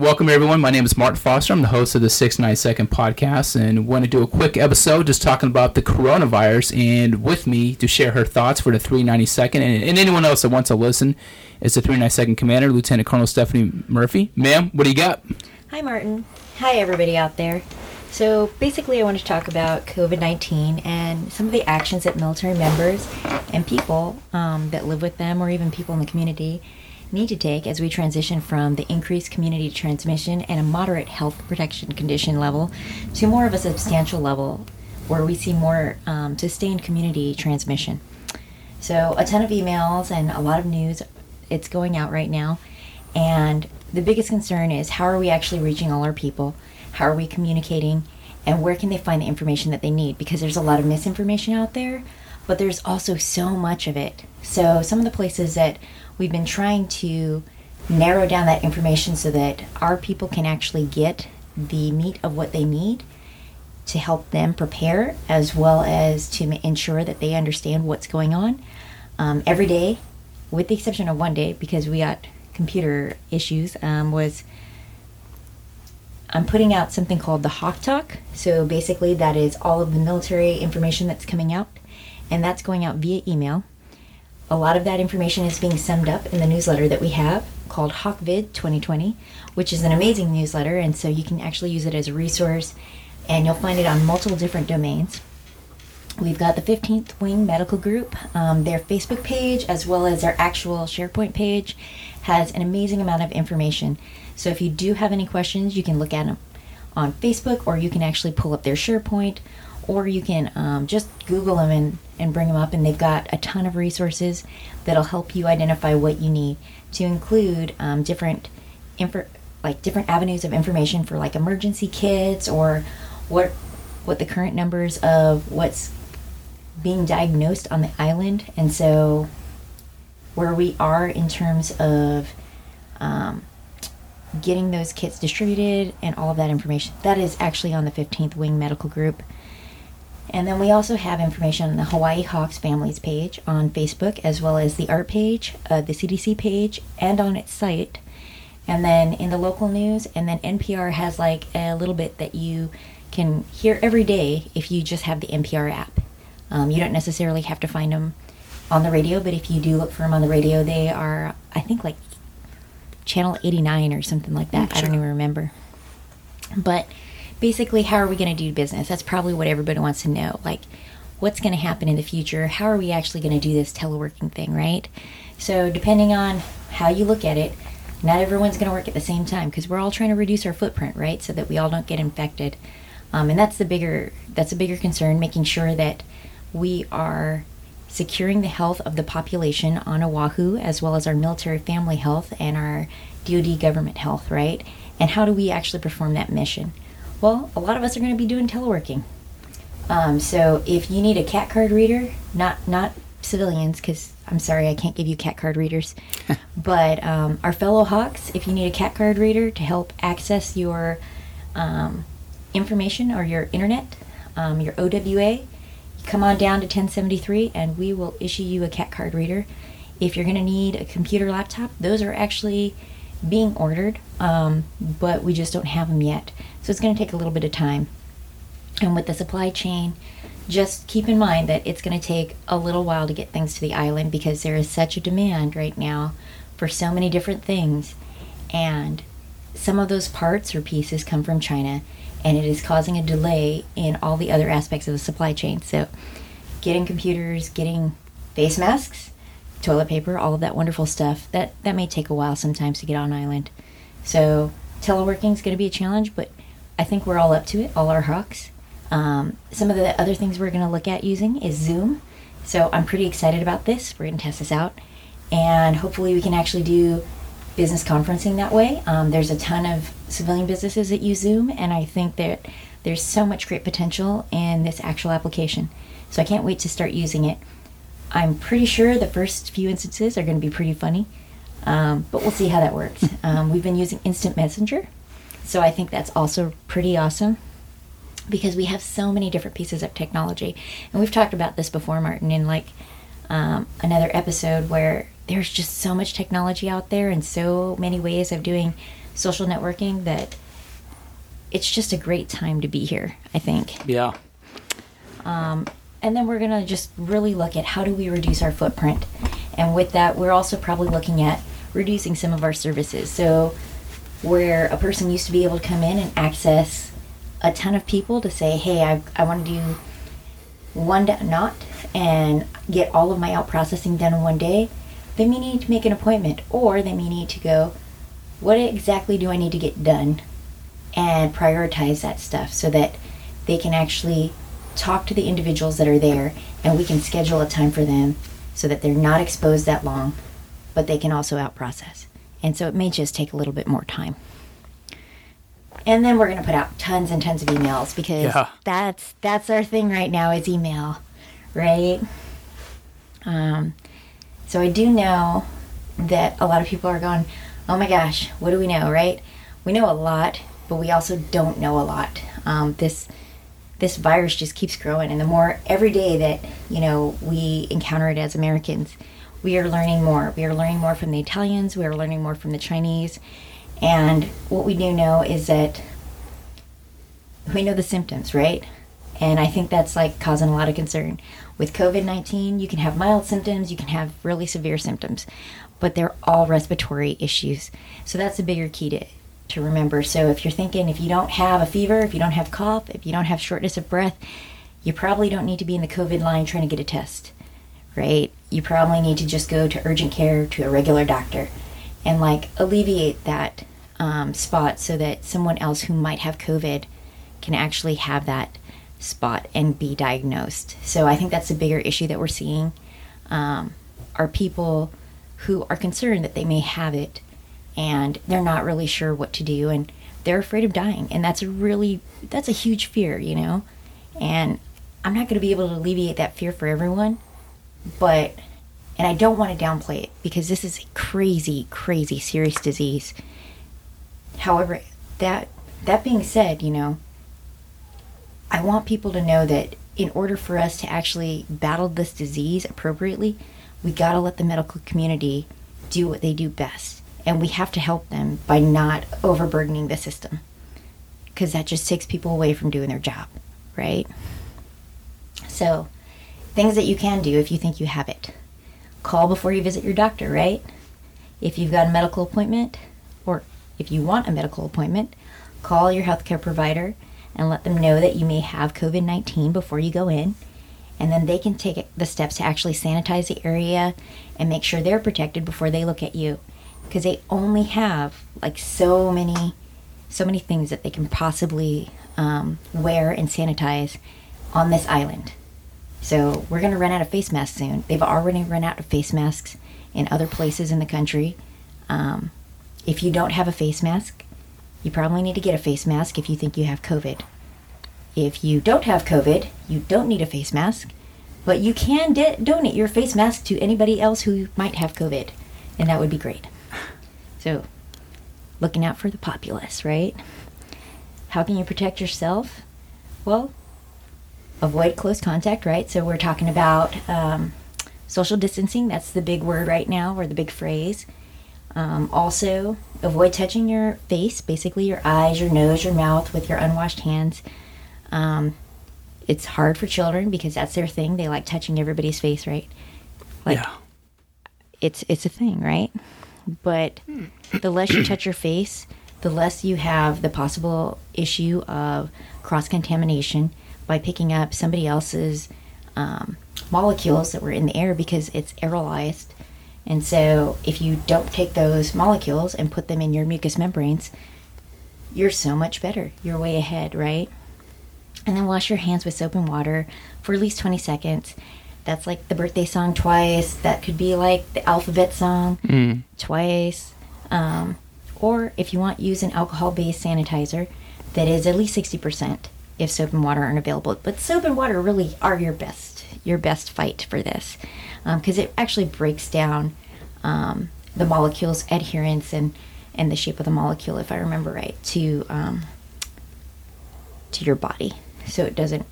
welcome everyone. My name is Mark Foster. I'm the host of the 690 Second podcast and want to do a quick episode just talking about the coronavirus. And with me to share her thoughts for the 392nd and, and anyone else that wants to listen is the 392nd Commander, Lieutenant Colonel Stephanie Murphy. Ma'am, what do you got? Hi, Martin. Hi, everybody out there. So, basically, I want to talk about COVID 19 and some of the actions that military members and people um, that live with them, or even people in the community, need to take as we transition from the increased community transmission and a moderate health protection condition level to more of a substantial level where we see more um, sustained community transmission. So, a ton of emails and a lot of news it's going out right now. And the biggest concern is how are we actually reaching all our people? How are we communicating? And where can they find the information that they need? Because there's a lot of misinformation out there, but there's also so much of it. So, some of the places that we've been trying to narrow down that information so that our people can actually get the meat of what they need to help them prepare as well as to ensure that they understand what's going on um, every day with the exception of one day because we got computer issues um, was i'm putting out something called the hawk talk so basically that is all of the military information that's coming out and that's going out via email a lot of that information is being summed up in the newsletter that we have called HawkVid 2020, which is an amazing newsletter, and so you can actually use it as a resource, and you'll find it on multiple different domains. We've got the 15th Wing Medical Group. Um, their Facebook page, as well as their actual SharePoint page, has an amazing amount of information. So if you do have any questions, you can look at them on Facebook, or you can actually pull up their SharePoint, or you can um, just Google them and, and bring them up. And they've got a ton of resources that'll help you identify what you need to include um, different info, like different avenues of information for like emergency kits or what what the current numbers of what's being diagnosed on the island, and so where we are in terms of um, getting those kits distributed and all of that information. That is actually on the 15th Wing Medical Group. And then we also have information on the Hawaii Hawks Families page on Facebook, as well as the art page, uh, the CDC page, and on its site. And then in the local news, and then NPR has like a little bit that you can hear every day if you just have the NPR app. Um, you don't necessarily have to find them on the radio, but if you do look for them on the radio, they are, I think, like channel 89 or something like that. Sure. I don't even remember. But basically, how are we going to do business? That's probably what everybody wants to know. Like, what's going to happen in the future? How are we actually going to do this teleworking thing, right? So, depending on how you look at it, not everyone's going to work at the same time because we're all trying to reduce our footprint, right? So that we all don't get infected. Um, and that's the bigger that's a bigger concern, making sure that we are securing the health of the population on Oahu, as well as our military family health and our DoD government health, right? And how do we actually perform that mission? Well, a lot of us are going to be doing teleworking. Um, so if you need a CAC card reader, not not civilians, because I'm sorry I can't give you CAC card readers, but um, our fellow Hawks, if you need a CAC card reader to help access your um, information or your internet, um, your OWA, come on down to 1073 and we will issue you a CAC card reader. If you're going to need a computer laptop, those are actually being ordered, um, but we just don't have them yet. So it's going to take a little bit of time. And with the supply chain, just keep in mind that it's going to take a little while to get things to the island because there is such a demand right now for so many different things. And some of those parts or pieces come from China, and it is causing a delay in all the other aspects of the supply chain. So, getting computers, getting face masks, toilet paper, all of that wonderful stuff, that, that may take a while sometimes to get on island. So, teleworking is going to be a challenge, but I think we're all up to it, all our hawks. Um, some of the other things we're going to look at using is Zoom. So, I'm pretty excited about this. We're going to test this out. And hopefully, we can actually do business conferencing that way. Um, there's a ton of civilian businesses that use Zoom, and I think that there's so much great potential in this actual application. So I can't wait to start using it. I'm pretty sure the first few instances are going to be pretty funny, um, but we'll see how that works. Um, we've been using Instant Messenger, so I think that's also pretty awesome because we have so many different pieces of technology. And we've talked about this before, Martin, in like um, another episode where there's just so much technology out there and so many ways of doing social networking that it's just a great time to be here, I think. Yeah. Um, and then we're going to just really look at how do we reduce our footprint. And with that, we're also probably looking at reducing some of our services. So, where a person used to be able to come in and access a ton of people to say, hey, I, I want to do one knot and get all of my out processing done in one day, they may need to make an appointment or they may need to go, what exactly do I need to get done? And prioritize that stuff so that they can actually talk to the individuals that are there and we can schedule a time for them so that they're not exposed that long, but they can also out process. And so it may just take a little bit more time. And then we're going to put out tons and tons of emails because Yeah. that's that's our thing right now is email, right? Um, so I do know that a lot of people are going, "Oh my gosh, what do we know?" Right? We know a lot, but we also don't know a lot. Um, this this virus just keeps growing, and the more every day that you know we encounter it as Americans, we are learning more. We are learning more from the Italians. We are learning more from the Chinese, and what we do know is that we know the symptoms, right? And I think that's like causing a lot of concern. With COVID 19, you can have mild symptoms, you can have really severe symptoms, but they're all respiratory issues. So that's a bigger key to, to remember. So if you're thinking if you don't have a fever, if you don't have cough, if you don't have shortness of breath, you probably don't need to be in the COVID line trying to get a test, right? You probably need to just go to urgent care to a regular doctor and like alleviate that um, spot so that someone else who might have COVID can actually have that spot and be diagnosed. So I think that's a bigger issue that we're seeing. Um, are people who are concerned that they may have it and they're not really sure what to do and they're afraid of dying and that's a really that's a huge fear you know and i'm not going to be able to alleviate that fear for everyone but and i don't want to downplay it because this is a crazy crazy serious disease however that that being said you know I want people to know that in order for us to actually battle this disease appropriately, we got to let the medical community do what they do best. And we have to help them by not overburdening the system. Because that just takes people away from doing their job, right? So, things that you can do if you think you have it call before you visit your doctor, right? If you've got a medical appointment, or if you want a medical appointment, call your healthcare provider and let them know that you may have COVID 19 before you go in. And then they can take the steps to actually sanitize the area and make sure they're protected before they look at you. Because they only have like so many, so many things that they can possibly um, wear and sanitize on this island. So we're going to run out of face masks soon. They've already run out of face masks in other places in the country. Um, if you don't have a face mask, you probably need to get a face mask if you think you have COVID. If you don't have COVID, you don't need a face mask, but you can de- donate your face mask to anybody else who might have COVID, and that would be great. So, looking out for the populace, right? How can you protect yourself? Well, avoid close contact, right? So, we're talking about um, social distancing. That's the big word right now, or the big phrase. Um, also, avoid touching your face, basically your eyes, your nose, your mouth with your unwashed hands. Um, it's hard for children because that's their thing. They like touching everybody's face, right? Like yeah. it's it's a thing, right? But the less you touch your face, the less you have the possible issue of cross contamination by picking up somebody else's um, molecules that were in the air because it's aerolized. And so, if you don't take those molecules and put them in your mucous membranes, you're so much better. You're way ahead, right? And then wash your hands with soap and water for at least 20 seconds. That's like the birthday song twice. That could be like the alphabet song Mm. twice. Um, or if you want, use an alcohol based sanitizer that is at least 60% if soap and water aren't available. But soap and water really are your best, your best fight for this because it actually breaks down um, the molecule's adherence and, and the shape of the molecule, if I remember right, to um, to your body, so it doesn't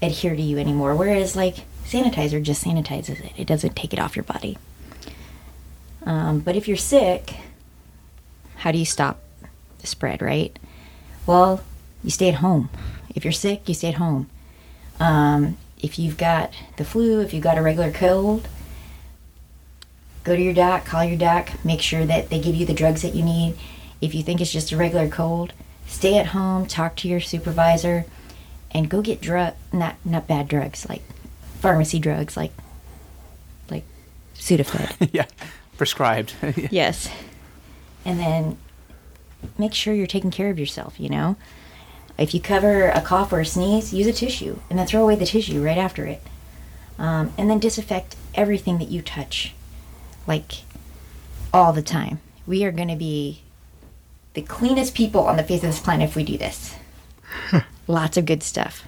adhere to you anymore. Whereas like sanitizer just sanitizes it; it doesn't take it off your body. Um, but if you're sick, how do you stop the spread, right? Well, you stay at home. If you're sick, you stay at home. Um, if you've got the flu, if you've got a regular cold, go to your doc, call your doc, make sure that they give you the drugs that you need. If you think it's just a regular cold, stay at home, talk to your supervisor, and go get drug not not bad drugs like pharmacy drugs like like Sudafed. yeah, prescribed. yes. And then make sure you're taking care of yourself, you know? If you cover a cough or a sneeze, use a tissue and then throw away the tissue right after it. Um, and then disinfect everything that you touch, like all the time. We are going to be the cleanest people on the face of this planet if we do this. Lots of good stuff.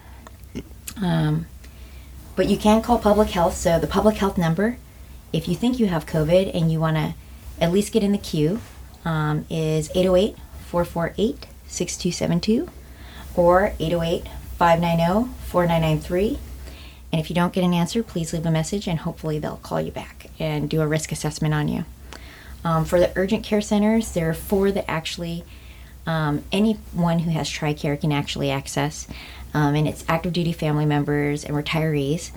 Um, but you can call public health. So the public health number, if you think you have COVID and you want to at least get in the queue, um, is 808 448 6272 or 808 590 4993. And if you don't get an answer, please leave a message and hopefully they'll call you back and do a risk assessment on you. Um, for the urgent care centers, there are four that actually um, anyone who has TRICARE can actually access, um, and it's active duty family members and retirees.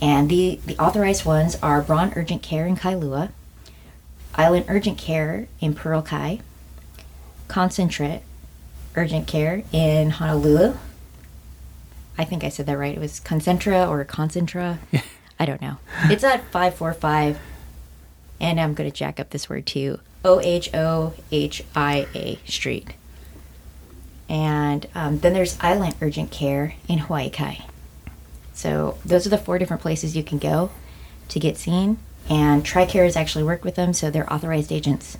And the, the authorized ones are Braun Urgent Care in Kailua, Island Urgent Care in Pearl Kai, Concentrate Urgent Care in Honolulu. I think I said that right. It was Concentra or Concentra. I don't know. It's at 545, and I'm going to jack up this word too O H O H I A Street. And um, then there's Island Urgent Care in Hawaii Kai. So those are the four different places you can go to get seen. And TRICARE has actually worked with them, so they're authorized agents.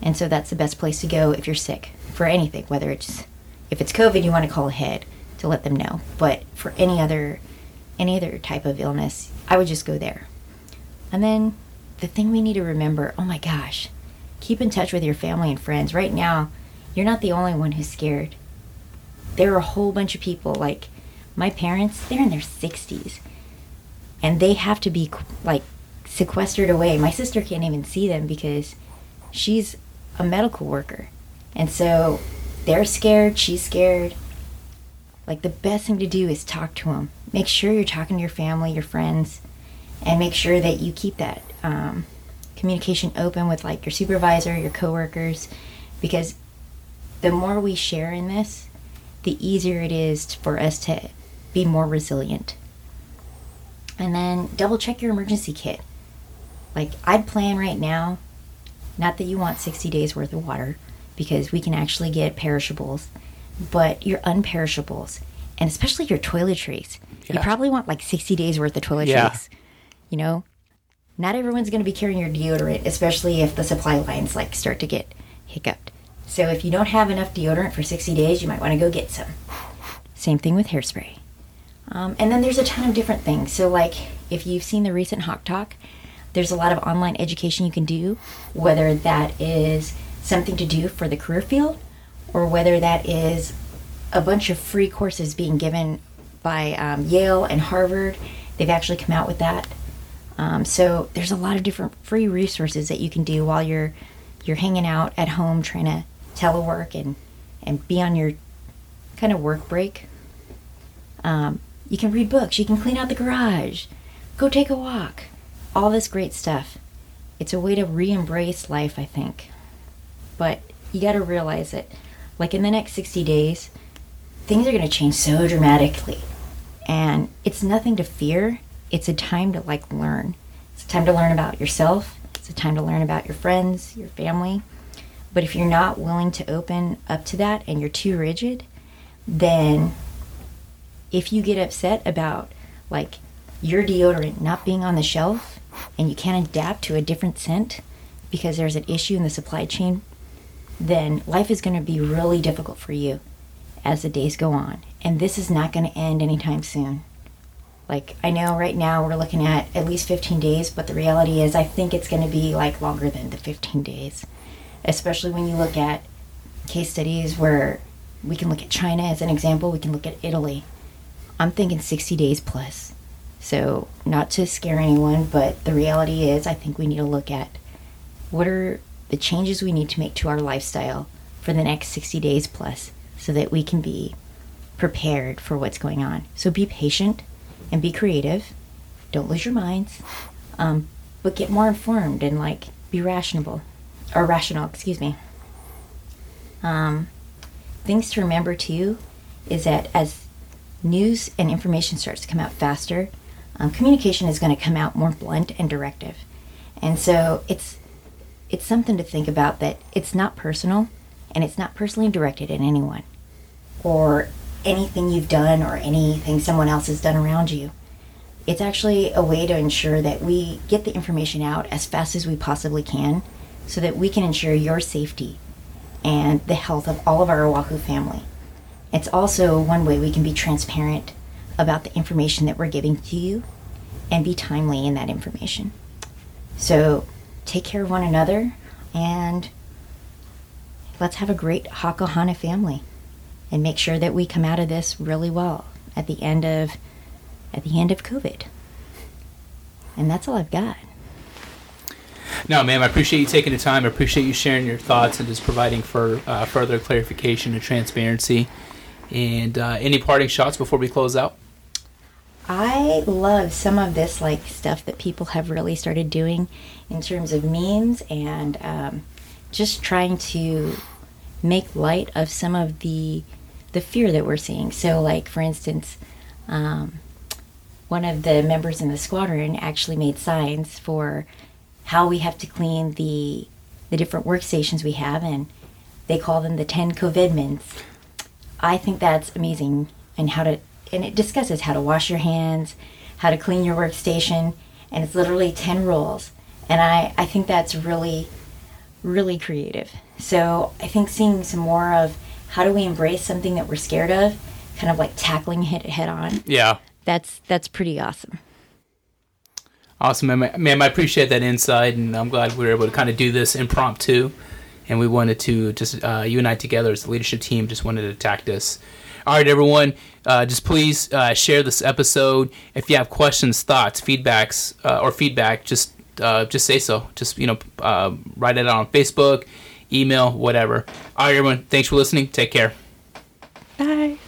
And so that's the best place to go if you're sick for anything, whether it's if it's COVID, you want to call ahead to let them know. But for any other any other type of illness, I would just go there. And then the thing we need to remember, oh my gosh, keep in touch with your family and friends. Right now, you're not the only one who's scared. There are a whole bunch of people like my parents, they're in their 60s. And they have to be like sequestered away. My sister can't even see them because she's a medical worker. And so they're scared, she's scared. Like the best thing to do is talk to them. Make sure you're talking to your family, your friends, and make sure that you keep that um, communication open with like your supervisor, your coworkers, because the more we share in this, the easier it is for us to be more resilient. And then double check your emergency kit. Like I'd plan right now, not that you want 60 days worth of water, because we can actually get perishables, but your unperishables, and especially your toiletries. Yeah. You probably want like 60 days worth of toiletries. Yeah. You know, not everyone's going to be carrying your deodorant, especially if the supply lines like start to get hiccuped. So if you don't have enough deodorant for 60 days, you might want to go get some. Same thing with hairspray. Um, and then there's a ton of different things. So like if you've seen the recent Hawk Talk, there's a lot of online education you can do, whether that is something to do for the career field or whether that is a bunch of free courses being given by um, Yale and Harvard. They've actually come out with that. Um, so there's a lot of different free resources that you can do while you're you're hanging out at home trying to telework and and be on your kind of work break. Um, you can read books. You can clean out the garage. Go take a walk all this great stuff. It's a way to re embrace life, I think. But you got to realize it. like in the next 60 days, things are going to change so dramatically. And it's nothing to fear. It's a time to like learn. It's a time to learn about yourself. It's a time to learn about your friends, your family. But if you're not willing to open up to that and you're too rigid, then if you get upset about like your deodorant not being on the shelf and you can't adapt to a different scent because there's an issue in the supply chain, then life is going to be really difficult for you as the days go on. And this is not going to end anytime soon. Like, I know right now we're looking at at least 15 days, but the reality is, I think it's going to be like longer than the 15 days. Especially when you look at case studies where we can look at China as an example, we can look at Italy. I'm thinking 60 days plus. So, not to scare anyone, but the reality is, I think we need to look at what are the changes we need to make to our lifestyle for the next 60 days plus so that we can be prepared for what's going on. So be patient and be creative. Don't lose your minds, um, but get more informed and like be rational or rational. Excuse me. Um, things to remember too is that as news and information starts to come out faster, um, communication is going to come out more blunt and directive, and so it's it's something to think about that it's not personal and it's not personally directed at anyone or anything you've done or anything someone else has done around you. It's actually a way to ensure that we get the information out as fast as we possibly can so that we can ensure your safety and the health of all of our Oahu family. It's also one way we can be transparent about the information that we're giving to you and be timely in that information. So take care of one another and let's have a great Hakohana family and make sure that we come out of this really well at the end of at the end of COVID. And that's all I've got. No, ma'am, I appreciate you taking the time. I appreciate you sharing your thoughts and just providing for uh, further clarification and transparency. And uh, any parting shots before we close out? I love some of this like stuff that people have really started doing in terms of memes and um, just trying to make light of some of the the fear that we're seeing. So, like for instance, um, one of the members in the squadron actually made signs for how we have to clean the the different workstations we have, and they call them the ten COVIDments. I think that's amazing, and how to and it discusses how to wash your hands, how to clean your workstation, and it's literally 10 rules. And I, I think that's really, really creative. So I think seeing some more of how do we embrace something that we're scared of, kind of like tackling it head on. Yeah. That's that's pretty awesome. Awesome, ma'am. Ma'am, I appreciate that insight, and I'm glad we were able to kind of do this impromptu. And we wanted to just, uh, you and I together as the leadership team, just wanted to attack this all right, everyone, uh, just please uh, share this episode. If you have questions, thoughts, feedbacks, uh, or feedback, just uh, just say so. Just you know, uh, write it out on Facebook, email, whatever. All right, everyone, thanks for listening. Take care. Bye.